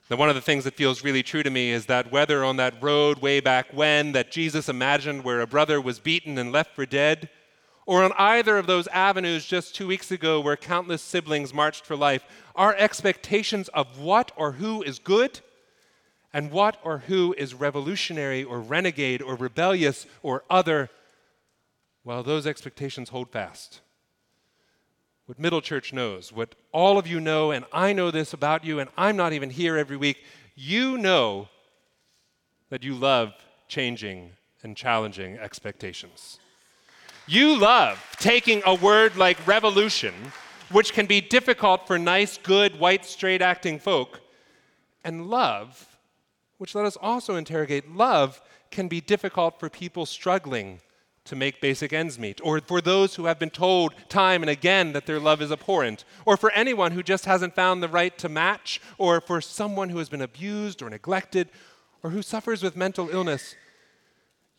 Now, one of the things that feels really true to me is that whether on that road way back when that Jesus imagined where a brother was beaten and left for dead, or on either of those avenues just two weeks ago where countless siblings marched for life, our expectations of what or who is good and what or who is revolutionary or renegade or rebellious or other, well, those expectations hold fast. What Middle Church knows, what all of you know, and I know this about you, and I'm not even here every week, you know that you love changing and challenging expectations. You love taking a word like revolution, which can be difficult for nice, good, white, straight acting folk, and love, which let us also interrogate love, can be difficult for people struggling to make basic ends meet, or for those who have been told time and again that their love is abhorrent, or for anyone who just hasn't found the right to match, or for someone who has been abused or neglected, or who suffers with mental illness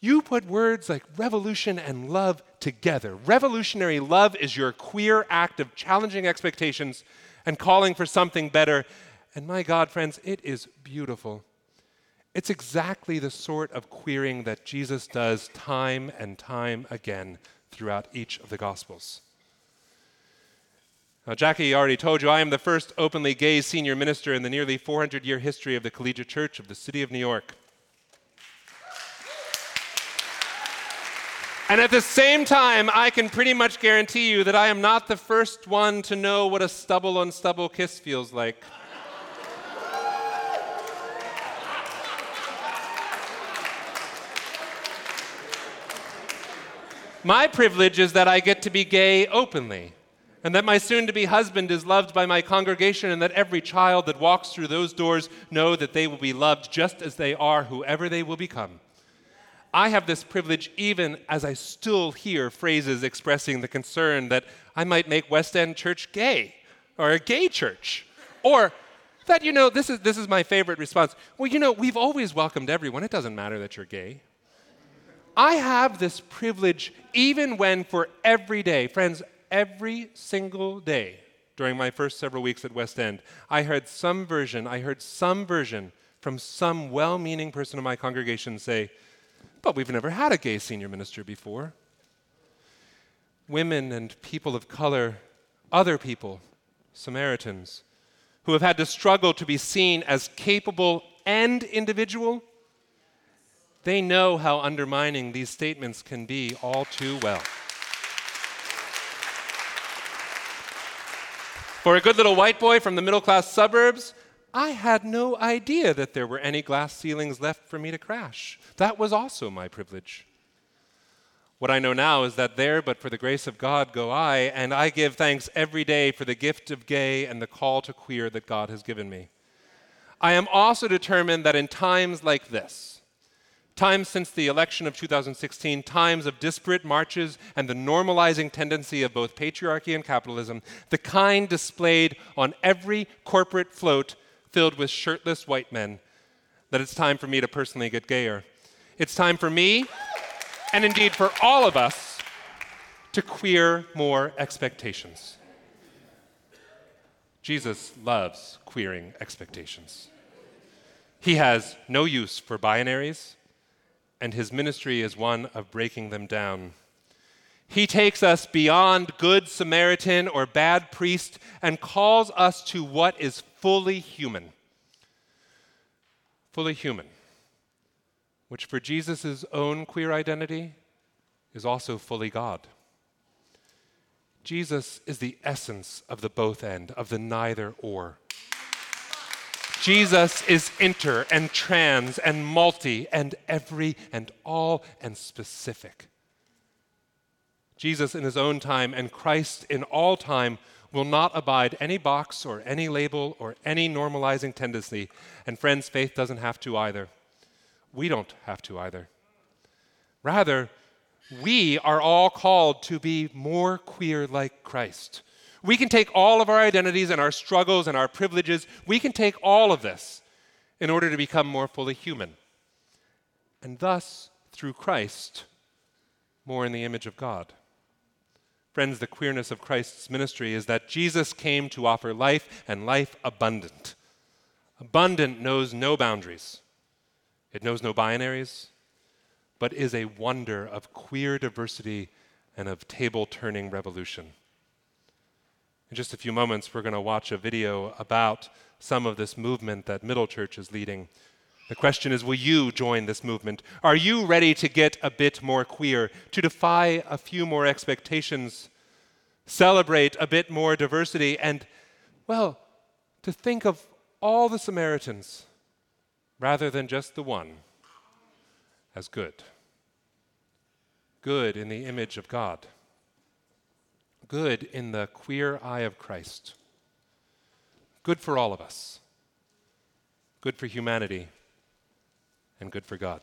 You put words like revolution and love together. Revolutionary love is your queer act of challenging expectations and calling for something better. And my God, friends, it is beautiful. It's exactly the sort of queering that Jesus does time and time again throughout each of the Gospels. Now, Jacqui already told you I am the first openly gay senior minister in the nearly 400 year history of the Collegiate Church of the City of New York. And at the same time, I can pretty much guarantee you that I am not the first one to know what a stubble on stubble kiss feels like. My privilege is that I get to be gay openly, and that my soon to be husband is loved by my congregation, and that every child that walks through those doors know that they will be loved just as they are, whoever they will become. I have this privilege even as I still hear phrases expressing the concern that I might make West End Church gay or a gay church. Or that, you know, this is, this is my favorite response. Well, you know, we've always welcomed everyone. It doesn't matter that you're gay. I have this privilege even when for every day, friends, every single day during my first several weeks at West End, I heard some version, I heard some version from some well meaning person in my congregation say, But we've never had a gay senior minister before. Women and people of color, other people, Samaritans, who have had to struggle to be seen as capable and individual they know how undermining these statements can be all too well. For a good little white boy from the middle class suburbs, I had no idea that there were any glass ceilings left for me to crash. That was also my privilege. What I know now is that there, but for the grace of God, go I, and I give thanks every day for the gift of gay and the call to queer that God has given me. I am also determined that in times like this, Times since the election of 2016, times of disparate marches and the normalizing tendency of both patriarchy and capitalism, the kind displayed on every corporate float filled with shirtless white men, that it's time for me to personally get gayer. It's time for me, and indeed for all of us, to queer more expectations. Jesus loves queering expectations. He has no use for binaries and his ministry is one of breaking them down. He takes us beyond good Samaritan or bad priest and calls us to what is fully human. Fully human, which for Jesus' own queer identity is also fully God. Jesus is the essence of the both end, of the neither or. Jesus is inter and trans and multi and every and all and specific. Jesus in his own time and Christ in all time will not abide any box or any label or any normalizing tendency. And friends, faith doesn't have to either. We don't have to either. Rather, we are all called to be more queer like Christ. We can take all of our identities and our struggles and our privileges, we can take all of this in order to become more fully human. And thus, through Christ, more in the image of God. Friends, the queerness of Christ's ministry is that Jesus came to offer life and life abundant. Abundant knows no boundaries, it knows no binaries, but is a wonder of queer diversity and of table turning revolution. In just a few moments, we're going to watch a video about some of this movement that Middle Church is leading. The question is Will you join this movement? Are you ready to get a bit more queer, to defy a few more expectations, celebrate a bit more diversity, and, well, to think of all the Samaritans rather than just the one as good? Good in the image of God good in the queer eye of Christ. Good for all of us, good for humanity, and good for God.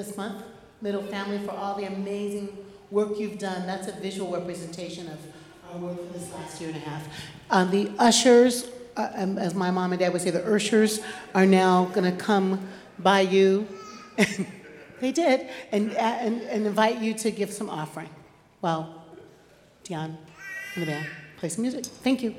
this month, Little Family, for all the amazing work you've done. That's a visual representation of our work for this last year and a half. Um, the ushers, uh, um, as my mom and dad would say, the ushers are now going to come by you. [LAUGHS] they did, and, uh, and, and invite you to give some offering. Well, Dion and the band play some music. Thank you.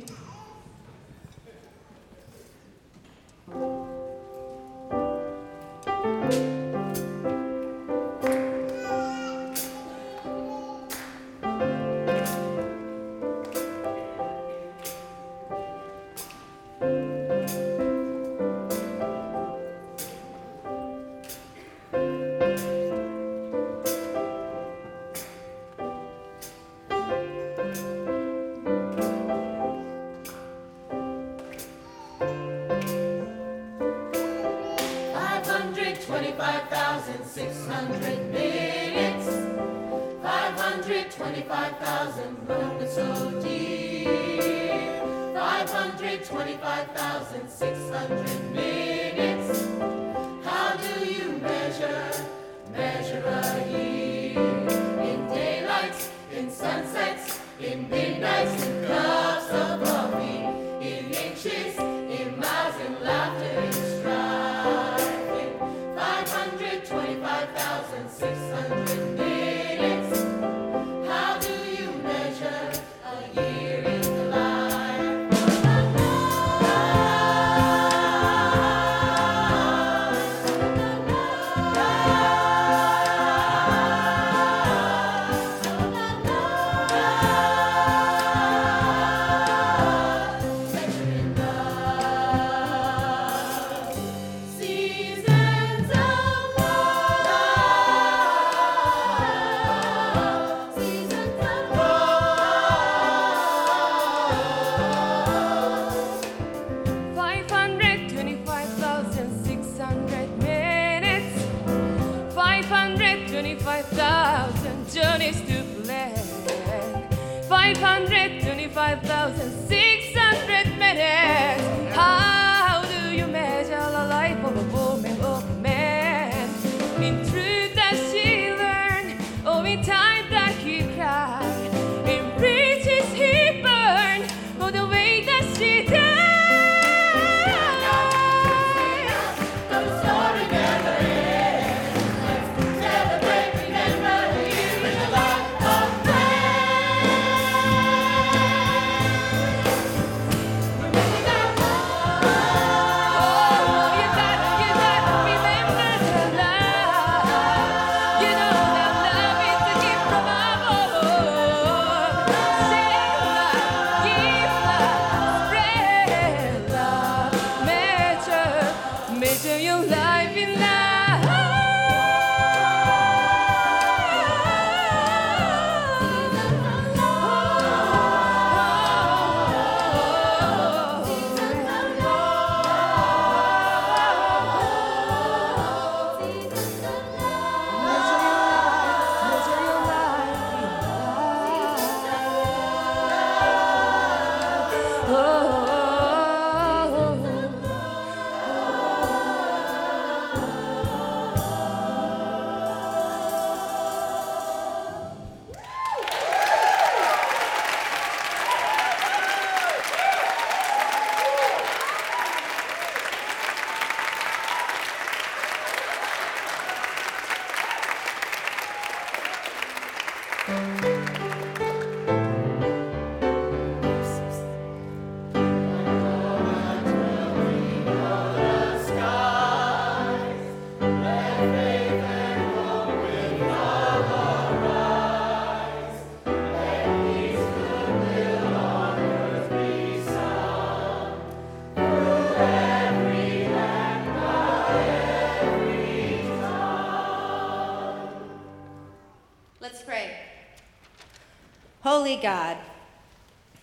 God,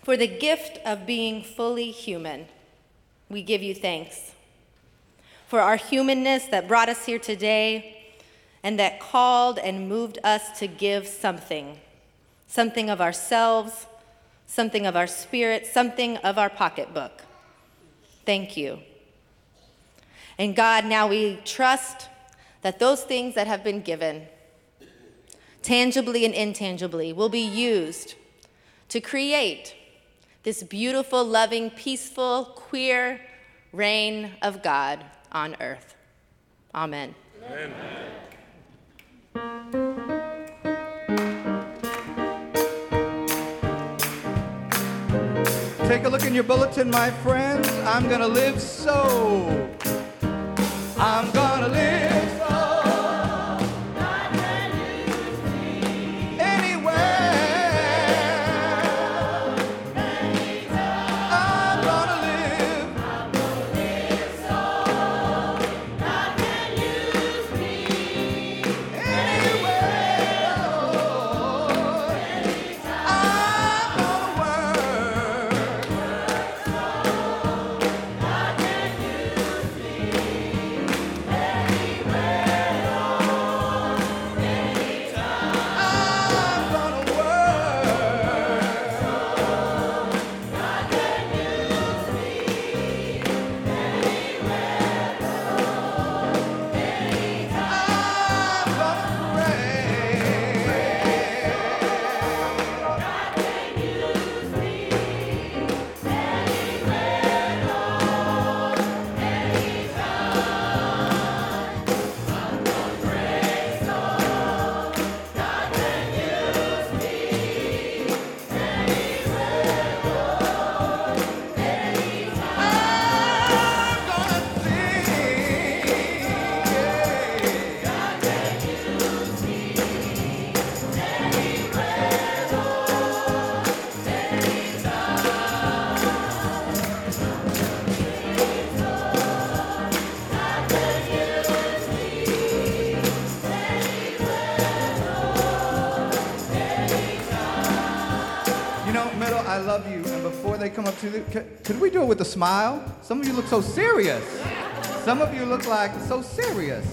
for the gift of being fully human, we give you thanks. For our humanness that brought us here today and that called and moved us to give something something of ourselves, something of our spirit, something of our pocketbook. Thank you. And God, now we trust that those things that have been given, tangibly and intangibly, will be used to create this beautiful, loving, peaceful, queer reign of God on earth. Amen. Take a look in your bulletin, my friends. I'm gonna live so. I'm gonna live so. with a smile. Some of you look so serious. Some of you look like so serious.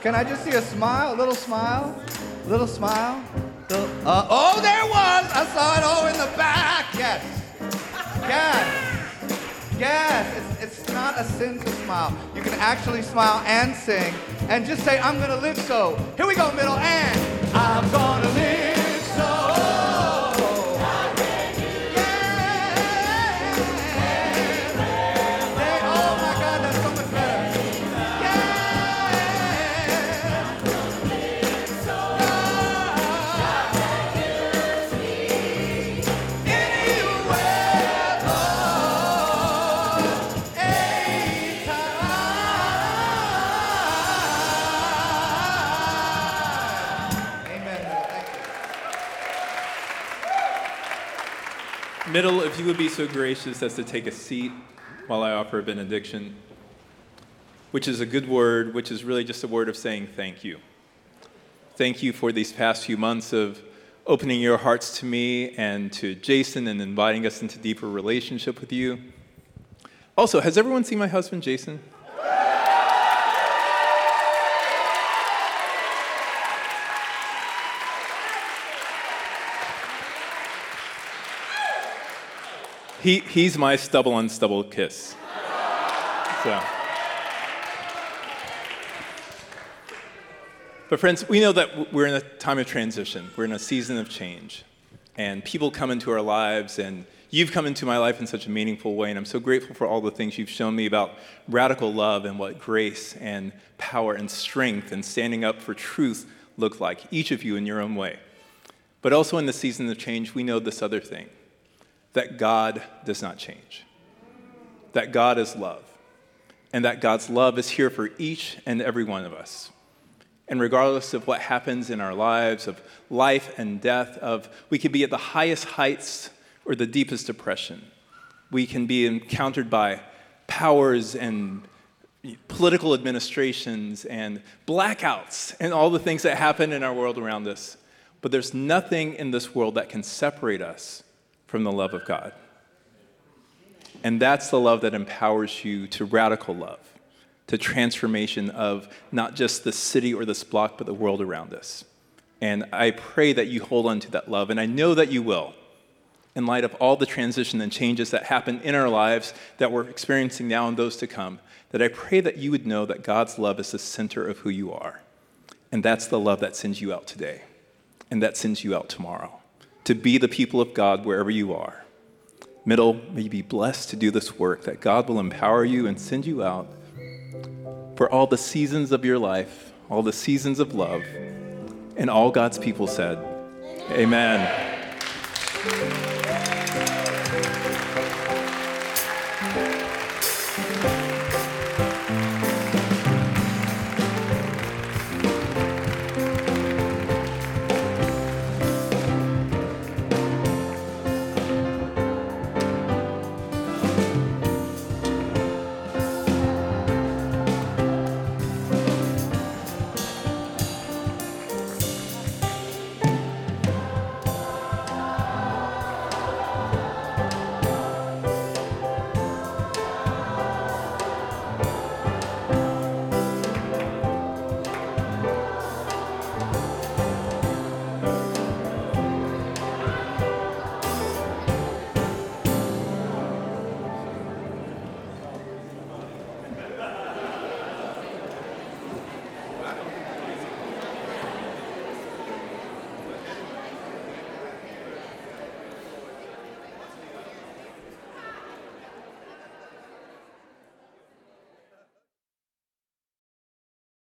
Can I just see a smile, a little smile, a little smile? Uh, oh, there was. I saw it all in the back. Yes. Yes. Yes. It's, it's not a sin to smile. You can actually smile and sing and just say, I'm going to live so. Here we go, middle and I'm going to live. Middle, if you would be so gracious as to take a seat while I offer a benediction, which is a good word, which is really just a word of saying thank you. Thank you for these past few months of opening your hearts to me and to Jason and inviting us into deeper relationship with you. Also, has everyone seen my husband, Jason? He, he's my stubble on stubble kiss. So. But, friends, we know that we're in a time of transition. We're in a season of change. And people come into our lives, and you've come into my life in such a meaningful way. And I'm so grateful for all the things you've shown me about radical love and what grace and power and strength and standing up for truth look like, each of you in your own way. But also in the season of change, we know this other thing that God does not change, that God is love, and that God's love is here for each and every one of us. And regardless of what happens in our lives, of life and death, of we could be at the highest heights or the deepest depression, we can be encountered by powers and political administrations and blackouts and all the things that happen in our world around us. But there's nothing in this world that can separate us from the love of God. And that's the love that empowers you to radical love, to transformation of not just the city or this block, but the world around us. And I pray that you hold on to that love, and I know that you will, in light of all the transition and changes that happen in our lives that we're experiencing now and those to come. That I pray that you would know that God's love is the center of who you are. And that's the love that sends you out today, and that sends you out tomorrow to be the people of God wherever you are. Middle, may you be blessed to do this work, that God will empower you and send you out for all the seasons of your life, all the seasons of love. And all God's people said, Amen.